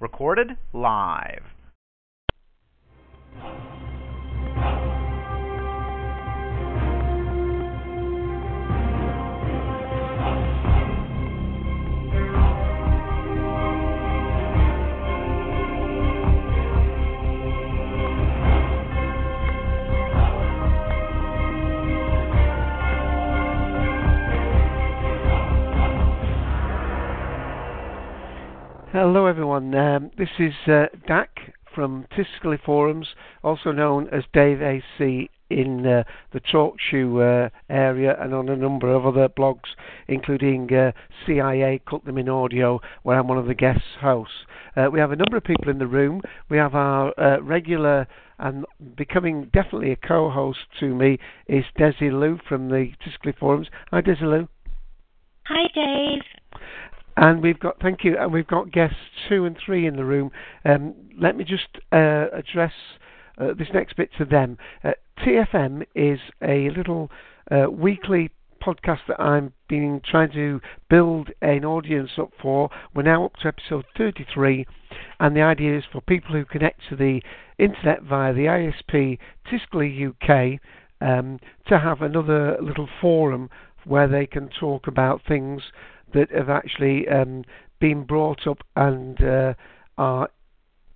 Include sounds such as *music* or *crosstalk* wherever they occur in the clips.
Recorded live. Hello, everyone. Um, this is uh, Dak from Tiscali Forums, also known as Dave AC in uh, the TalkShoe uh, area and on a number of other blogs, including uh, CIA, Cut Them in Audio, where I'm one of the guest hosts. Uh, we have a number of people in the room. We have our uh, regular and becoming definitely a co-host to me is Desilu from the Tiscali Forums. Hi, Desilu. Hi, Dave. And we've got, thank you, and we've got guests two and three in the room. Um, let me just uh, address uh, this next bit to them. Uh, TFM is a little uh, weekly podcast that I'm been trying to build an audience up for. We're now up to episode 33, and the idea is for people who connect to the internet via the ISP Tiscali UK um, to have another little forum where they can talk about things that have actually um, been brought up and uh, are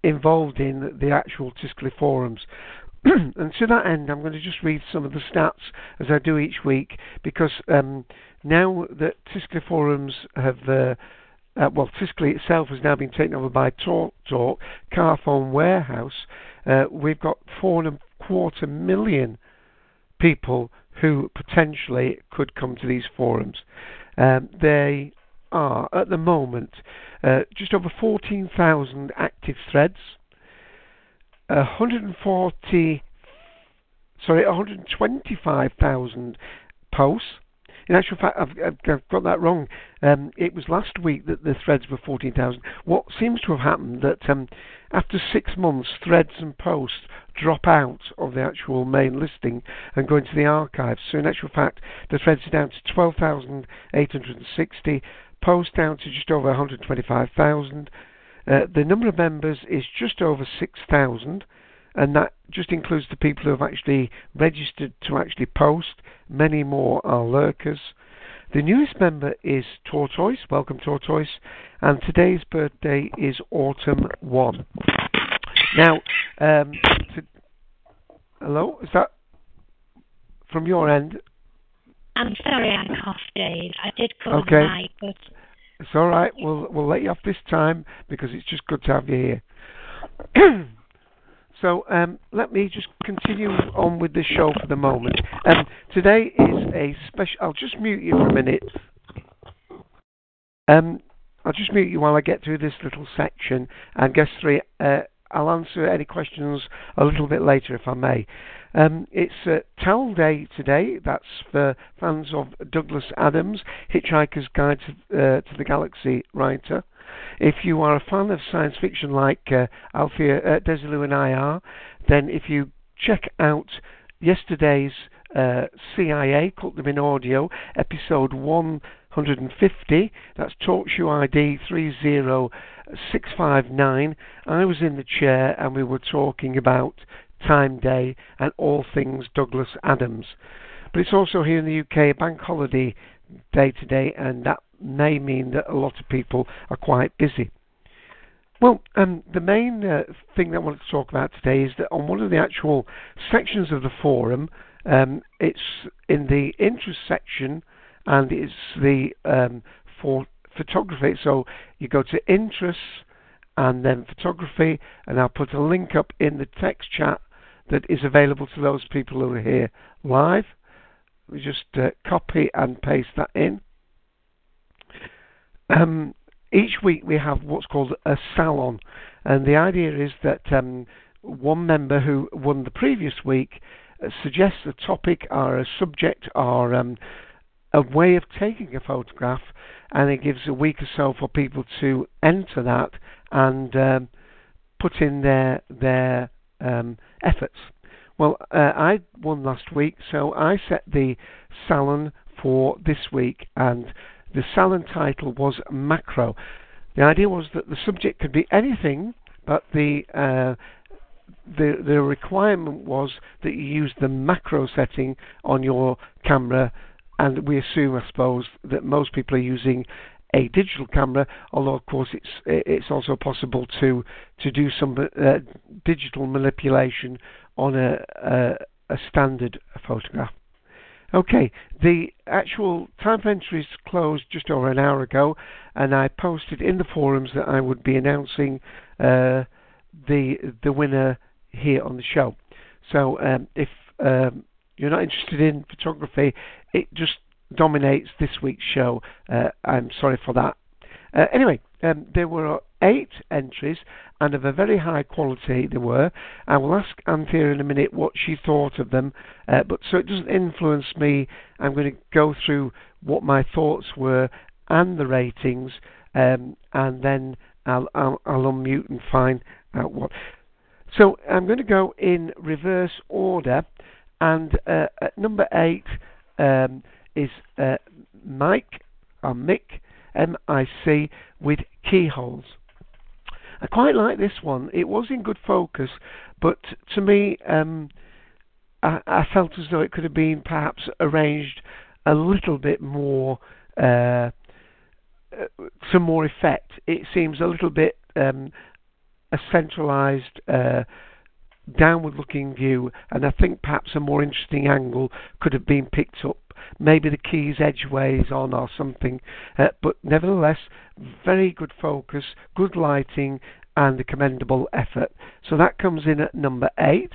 involved in the actual Tiscali forums. *clears throat* and to that end, I'm going to just read some of the stats as I do each week because um, now that Tiscali forums have. Uh, uh, well, Tiscali itself has now been taken over by Talk Talk, Carphone Warehouse. Uh, we've got four and a quarter million people who potentially could come to these forums. Um, they are at the moment uh, just over 14,000 active threads, 140, sorry, 125,000 posts. In actual fact, I've, I've got that wrong. Um, it was last week that the threads were 14,000. What seems to have happened that um, after six months, threads and posts drop out of the actual main listing and go into the archives. So in actual fact, the threads are down to 12,860, posts down to just over 125,000. Uh, the number of members is just over 6,000 and that just includes the people who have actually registered to actually post. Many more are lurkers. The newest member is Tortoise. Welcome, Tortoise. And today's birthday is Autumn 1. Now, um, to, hello? Is that from your end? I'm sorry I coughed, Dave. I did call okay. the mic, but... It's all right. We'll we'll let you off this time because it's just good to have you here. *clears throat* So um, let me just continue on with the show for the moment. Um, today is a special. I'll just mute you for a minute. Um, I'll just mute you while I get through this little section. And guest three, uh, I'll answer any questions a little bit later if I may. Um, it's uh, Towel Day today. That's for fans of Douglas Adams, Hitchhiker's Guide to, uh, to the Galaxy writer. If you are a fan of science fiction like uh, uh, Desilu and I are, then if you check out yesterday's uh, CIA, Cut Them in Audio, episode 150, that's TalkShoe ID 30659, I was in the chair and we were talking about Towel Day and all things Douglas Adams. But it's also here in the UK a bank holiday day today, and that may mean that a lot of people are quite busy. Well, um, the main uh, thing that I want to talk about today is that on one of the actual sections of the forum, um, it's in the interest section and it's the um, for photography. So you go to interests and then photography, and I'll put a link up in the text chat that is available to those people who are here live. We just uh, copy and paste that in. Um, each week we have what's called a salon, and the idea is that um, one member who won the previous week uh, suggests a topic or a subject or um, a way of taking a photograph, and it gives a week or so for people to enter that and um, put in their their um, efforts. Well, uh, I won last week, so I set the salon for this week, and the salon title was Macro. The idea was that the subject could be anything, but the uh, the the requirement was that you use the macro setting on your camera, and we assume, I suppose, that most people are using a digital camera. Although, of course, it's it's also possible to to do some uh, digital manipulation on a, a a standard photograph. Okay, the actual time for entries closed just over an hour ago, and I posted in the forums that I would be announcing uh, the the winner here on the show. So um, if um, you're not interested in photography, it just dominates this week's show. Uh, I'm sorry for that. Uh, anyway, um, there were eight entries, and of a very high quality they were. I will ask Anthea in a minute what she thought of them, uh, but so it doesn't influence me, I'm going to go through what my thoughts were and the ratings, um, and then I'll, I'll, I'll unmute and find out what. So I'm going to go in reverse order, and uh, at number eight um, is uh, Mike or Mick M I C with keyholes. I quite like this one. It was in good focus, but to me, um, I, I, felt as though it could have been perhaps arranged a little bit more, uh, some more effect. It seems a little bit um, a centralized uh, downward looking view, and I think perhaps a more interesting angle could have been picked up. Maybe the keys edgeways on or something, uh, but nevertheless, very good focus, good lighting, and a commendable effort. So that comes in at number eight.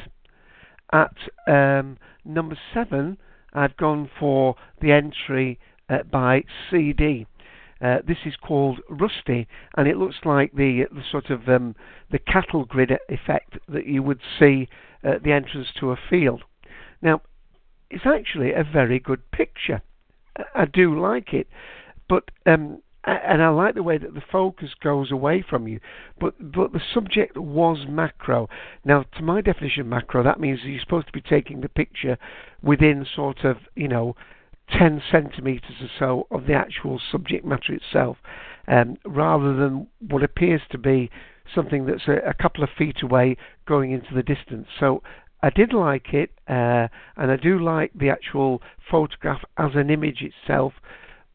At um, number seven, I've gone for the entry uh, by CD. Uh, this is called Rusty, and it looks like the, the sort of um, the cattle grid effect that you would see at the entrance to a field. Now, it's actually a very good picture. I do like it, but um, and I like the way that the focus goes away from you. But but the subject was macro. Now, to my definition macro, that means you're supposed to be taking the picture within sort of you know 10 centimetres or so of the actual subject matter itself, um, rather than what appears to be something that's a, a, couple of feet away going into the distance. So I did like it, uh, and I do like the actual photograph as an image itself.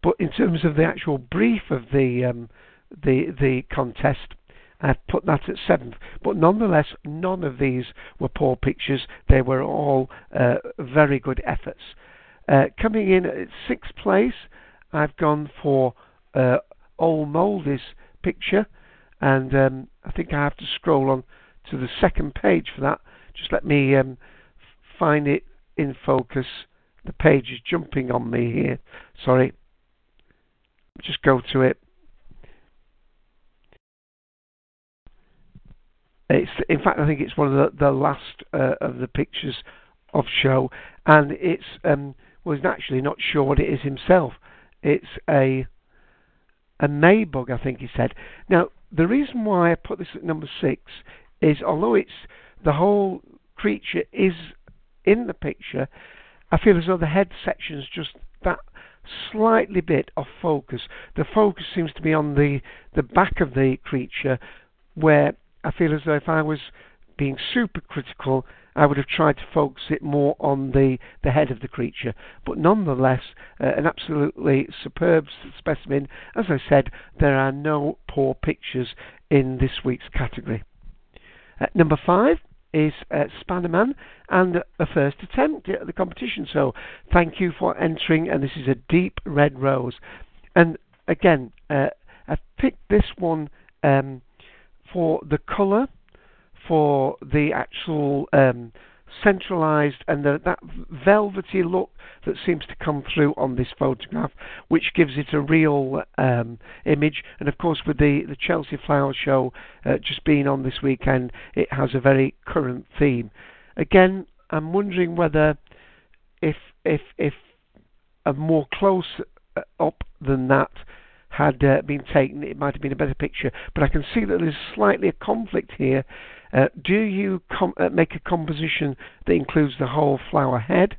But in terms of the actual brief of the um, the the contest, I've put that at seventh. But nonetheless, none of these were poor pictures. They were all uh, very good efforts. Uh, coming in at sixth place, I've gone for uh, Old picture, and um, I think I have to scroll on to the second page for that. Just let me um, find it in focus. The page is jumping on me here. Sorry. Just go to it. It's, in fact, I think it's one of the, the last uh, of the pictures of show, and it's um, was actually not sure what it is himself. It's a a Maybug, I think he said. Now, the reason why I put this at number six is although it's the whole creature is in the picture, I feel as though the head section is just that slightly bit off focus. The focus seems to be on the the back of the creature, where I feel as though if I was being super critical, I would have tried to focus it more on the, the head of the creature. But nonetheless, uh, an absolutely superb specimen. As I said, there are no poor pictures in this week's category. Uh, number five is uh, Spannerman and a first attempt at the competition. So thank you for entering, and this is a deep red rose. And again, uh, I've picked this one um, for the colour for the actual um, centralized and the, that velvety look that seems to come through on this photograph, which gives it a real um, image. And of course, with the, the Chelsea Flower Show uh, just being on this weekend, it has a very current theme. Again, I'm wondering whether if if if a more close up than that had uh, been taken, it might have been a better picture. But I can see that there's slightly a conflict here uh, do you com- uh, make a composition that includes the whole flower head?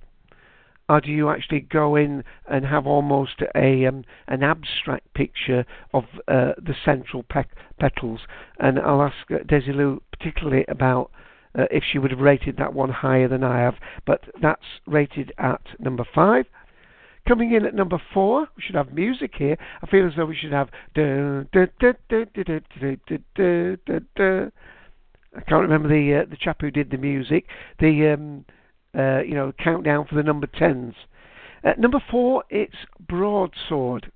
or do you actually go in and have almost a um, an abstract picture of uh, the central pe- petals? And I'll ask uh, Desilu particularly about uh, if she would have rated that one higher than I have, but that's rated at number five. Coming in at number four, we should have music here. I feel as though we should have. I can't remember the uh, the chap who did the music. The um, uh, you know countdown for the number tens. Uh, number four, it's broadsword,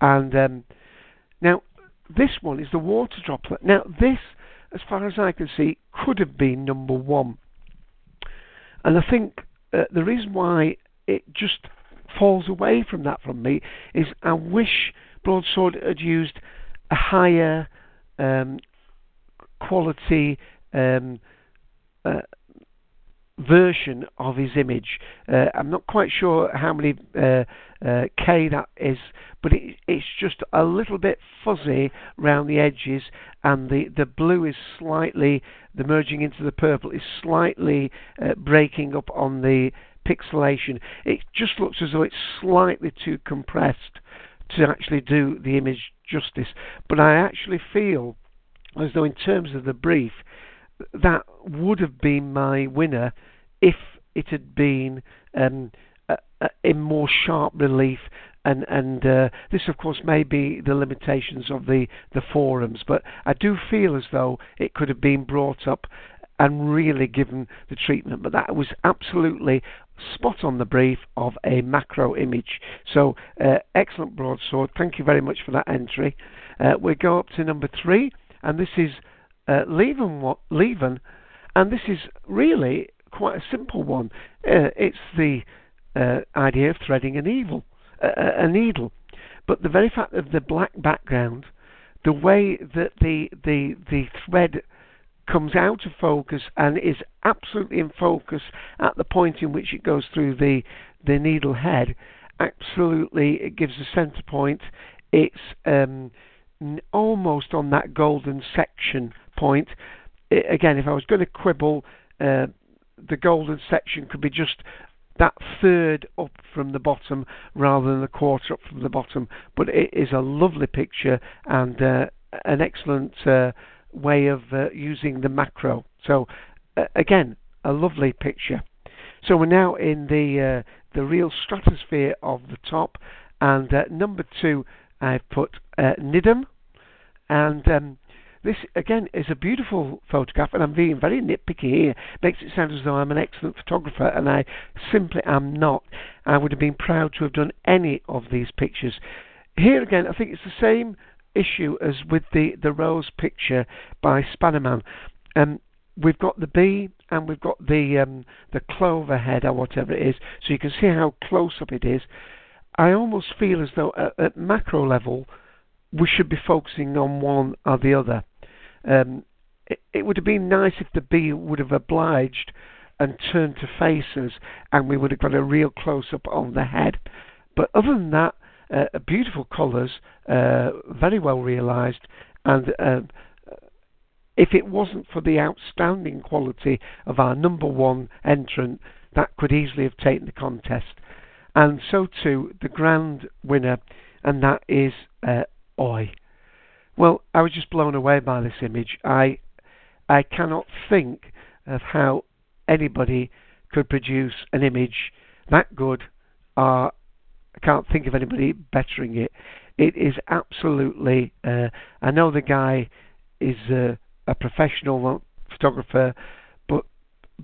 and um, now this one is the water droplet. Now this, as far as I can see, could have been number one, and I think uh, the reason why it just falls away from that from me is I wish broadsword had used a higher um, quality um, uh, version of his image. Uh, I'm not quite sure how many uh, uh, K that is, but it, it's just a little bit fuzzy around the edges, and the, the blue is slightly, the merging into the purple is slightly uh, breaking up on the pixelation. It just looks as though it's slightly too compressed to actually do the image justice. But I actually feel as though, in terms of the brief, that would have been my winner if it had been um, in more sharp relief. And and uh, this, of course, may be the limitations of the, the forums, but I do feel as though it could have been brought up and really given the treatment. But that was absolutely spot on the brief of a macro image. So, uh, excellent broadsword. Thank you very much for that entry. Uh, we go up to number three, and this is uh, Leven, Leven, and this is really quite a simple one. Uh, it's the uh, idea of threading an evil, a needle, but the very fact of the black background, the way that the the the thread comes out of focus and is absolutely in focus at the point in which it goes through the the needle head. Absolutely, it gives a center point. It's um, almost on that golden section point. It, again, if I was going to quibble, uh, the golden section could be just that third up from the bottom rather than the quarter up from the bottom. But it is a lovely picture and uh, an excellent uh, way of uh, using the macro. So uh, again, a lovely picture. So we're now in the uh, the real stratosphere of the top, and uh, number two I've put Nidham, and um, this again is a beautiful photograph, and I'm being very nitpicky here. Makes it sound as though I'm an excellent photographer, and I simply am not. I would have been proud to have done any of these pictures. Here again, I think it's the same issue as with the, the rose picture by Spannerman. Um, we've got the bee and we've got the um, the clover head or whatever it is, so you can see how close up it is. I almost feel as though at, at macro level we should be focusing on one or the other. Um, it, it, would have been nice if the bee would have obliged and turned to face us, and we would have got a real close up on the head. But other than that, uh, beautiful colours, uh, very well realised, and uh, if it wasn't for the outstanding quality of our number one entrant, that could easily have taken the contest. And so too the grand winner, and that is uh, Oi. Well, I was just blown away by this image. I I cannot think of how anybody could produce an image that good or I can't think of anybody bettering it. It is absolutely. Uh, I know the guy is uh, a professional photographer, but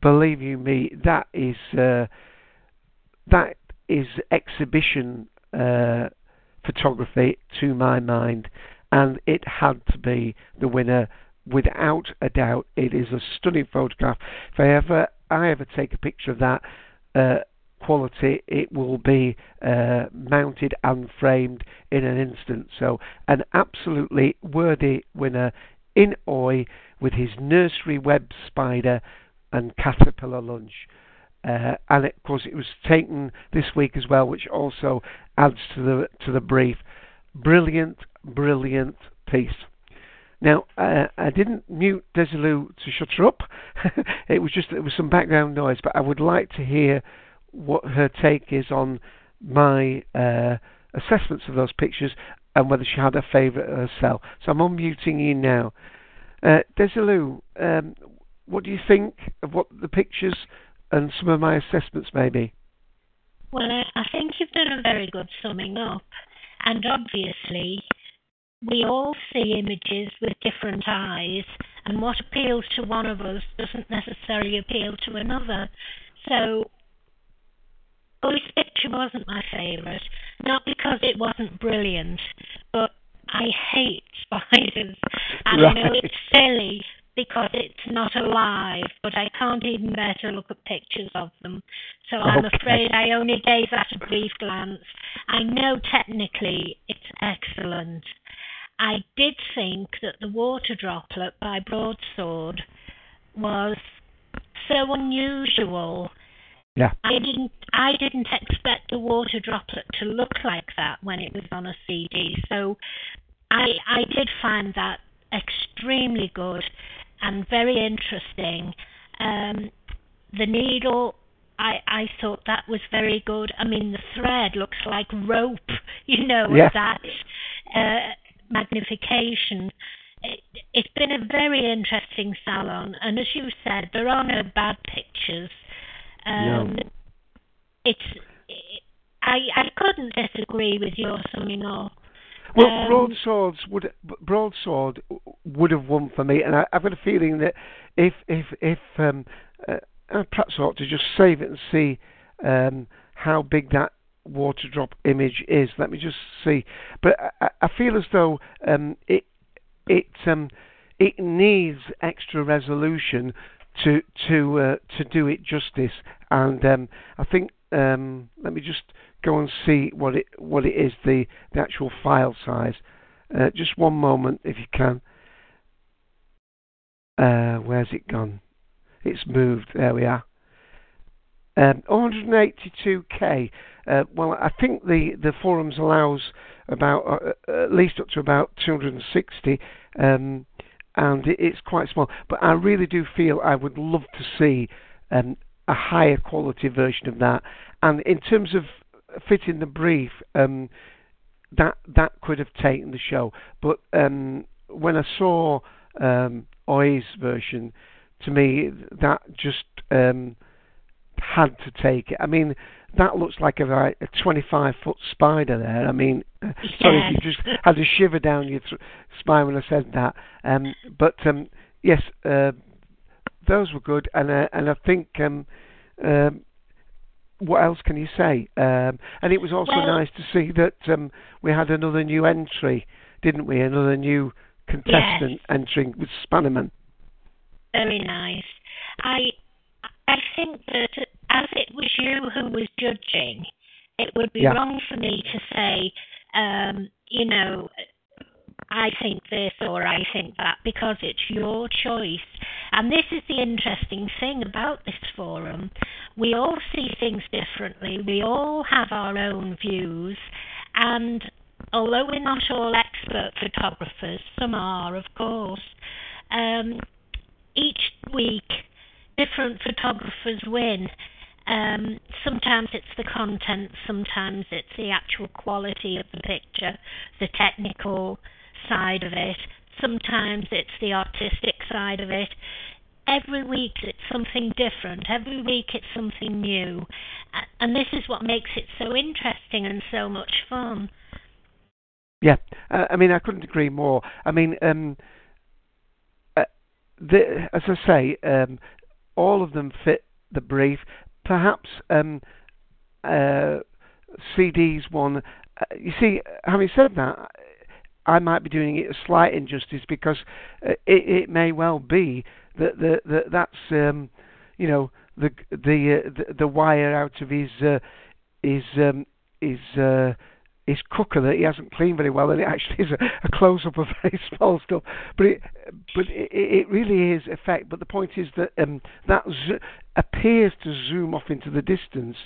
believe you me, that is uh, that is exhibition uh, photography to my mind, and it had to be the winner without a doubt. It is a stunning photograph. If I ever I ever take a picture of that. Uh, quality, it will be uh, mounted and framed in an instant. So, an absolutely worthy winner in Oi with his nursery web spider and caterpillar lunch. Uh, and of course, it was taken this week as well, which also adds to the to the brief. Brilliant, brilliant piece. Now, uh, I didn't mute Desilu to shut her up. *laughs* it was just there was some background noise, but I would like to hear what her take is on my uh, assessments of those pictures and whether she had a favourite herself. So I'm unmuting you now. Uh, Desilu, um, what do you think of what the pictures and some of my assessments may be? Well, I think you've done a very good summing up. And obviously, we all see images with different eyes, and what appeals to one of us doesn't necessarily appeal to another. So, this picture wasn't my favourite, not because it wasn't brilliant, but I hate *laughs* spiders, and right. I know it's silly because it's not alive, but I can't even bear to look at pictures of them. So I'm okay. afraid I only gave that a brief glance. I know technically it's excellent. I did think that the water droplet by Broadsword was so unusual. Yeah. I didn't I didn't expect the water droplet to look like that when it was on a CD. So I I did find that extremely good and very interesting. Um, the needle, I, I thought that was very good. I mean, the thread looks like rope, *laughs* you know, yeah. that uh, magnification. It, it's been a very interesting salon, and as you said, there are no bad pictures. Um, no. It's, it, I, I couldn't disagree with your summing up. Well, um, broadswords would broadsword would have won for me, and I, have got a feeling that if if if um, uh, perhaps I ought to just save it and see um, how big that water drop image is. Let me just see. But I, I feel as though um, it it um, it needs extra resolution to to uh, to do it justice, and um, I think um, let me just go and see what it what it is the the actual file size. Uh, just one moment, if you can. Uh, where's it gone? It's moved. There we are. Um, 182k. Uh, well, I think the, the forums allows about uh, uh at least up to about 260, um, and it, it's quite small. But I really do feel I would love to see um, a higher quality version of that. And in terms of fitting the brief, um, that that could have taken the show. But um, when I saw um, Oi's version, to me that just um, had to take it. I mean, that looks like a, a 25 foot spider there. I mean, yeah. sorry if you just had a shiver down your th- spine when I said that. Um, but um, yes, uh, those were good, and uh, and I think um, um, what else can you say? Um, and it was also well, nice to see that um, we had another new entry, didn't we? Another new contestant yes. entering with Spannerman. Very nice. I I think that as it was you who was judging, it would be yeah. wrong for me to say, um, you know, I think this or I think that because it's your choice. And this is the interesting thing about this forum. We all see things differently, we all have our own views, and although we're not all expert photographers, some are, of course, um, each week different photographers win. Um, sometimes it's the content, sometimes it's the actual quality of the picture, the technical side of it, sometimes it's the artistic side of it. Every week it's something different, every week it's something new. And this is what makes it so interesting and so much fun. Yeah, uh, I mean, I couldn't agree more. I mean, um, uh, the, as I say, um, all of them fit the brief. Perhaps um, uh, CD's one. Uh, you see, having said that, I might be doing it a slight injustice because uh, it, it may well be that the, the that's um, you know the the, uh, the, the wire out of his his um, his his cooker that he hasn't cleaned very well, and it actually *laughs* is a, a close up of *laughs* very small stuff. But it but it, it really is effect. But the point is that um, that zo- appears to zoom off into the distance,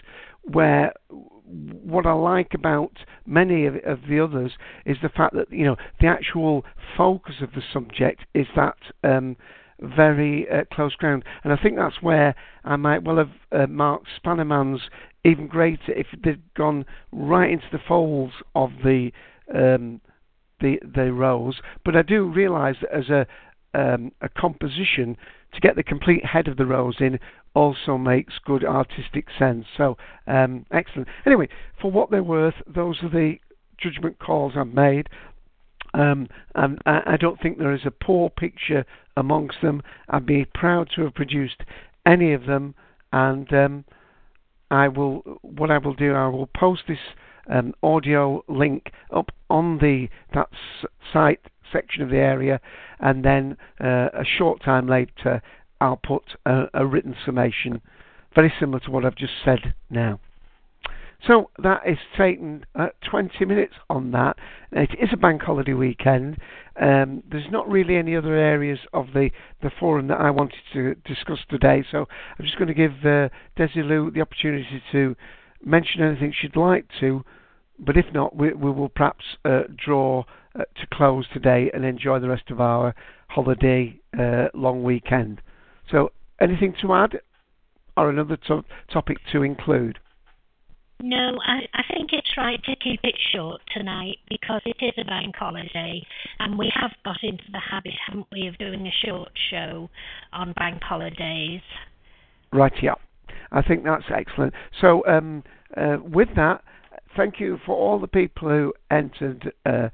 where what I like about many of, of, the others is the fact that you know the actual focus of the subject is that um, very uh, close ground, and I think that's where I might well have uh, marked Spannerman's even greater if they'd gone right into the folds of the um, the the rose. But I do realise that as a um, a composition to get the complete head of the rose in also makes good artistic sense. So um, excellent. Anyway, for what they're worth, those are the judgment calls I've made. Um, and I, I don't think there is a poor picture amongst them. I'd be proud to have produced any of them, and um, I will. What I will do, I will post this um, audio link up on the that site section of the area, and then uh, a short time later, I'll put a, a written summation, very similar to what I've just said now. So that is taken uh, 20 minutes on that. It is a bank holiday weekend. Um, there's not really any other areas of the, the forum that I wanted to discuss today, so I'm just going to give uh, Desilu the opportunity to mention anything she'd like to, but if not, we, we will perhaps uh, draw uh, to close today and enjoy the rest of our holiday uh, long weekend. So, anything to add, or another to- topic to include? No, I, I think it's right to keep it short tonight because it is a bank holiday and we have got into the habit, haven't we, of doing a short show on bank holidays. Right, yeah. I think that's excellent. So, um, uh, with that, thank you for all the people who entered uh,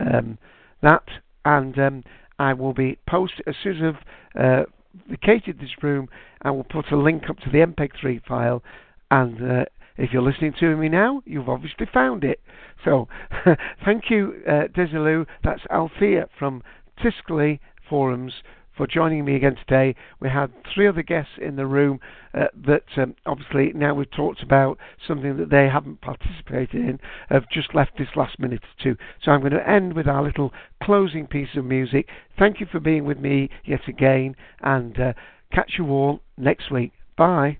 um, that, and um, I will be posting as soon as I've uh, vacated this room. I will put a link up to the MPEG 3 file, and uh, if you're listening to me now, you've obviously found it. So, *laughs* thank you, uh, Desilu. That's Althea from Tiscali Forums for joining me again today. We had three other guests in the room uh, that um, obviously now we've talked about something that they haven't participated in, have just left this last minute or two. So I'm going to end with our little closing piece of music. Thank you for being with me yet again, and uh, catch you all next week. Bye.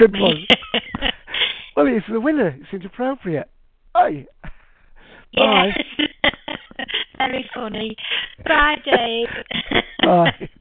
Good one. *laughs* well, it's the winner. It's inappropriate. Oi! yes. *laughs* Very funny. Bye, Dave. Bye. *laughs*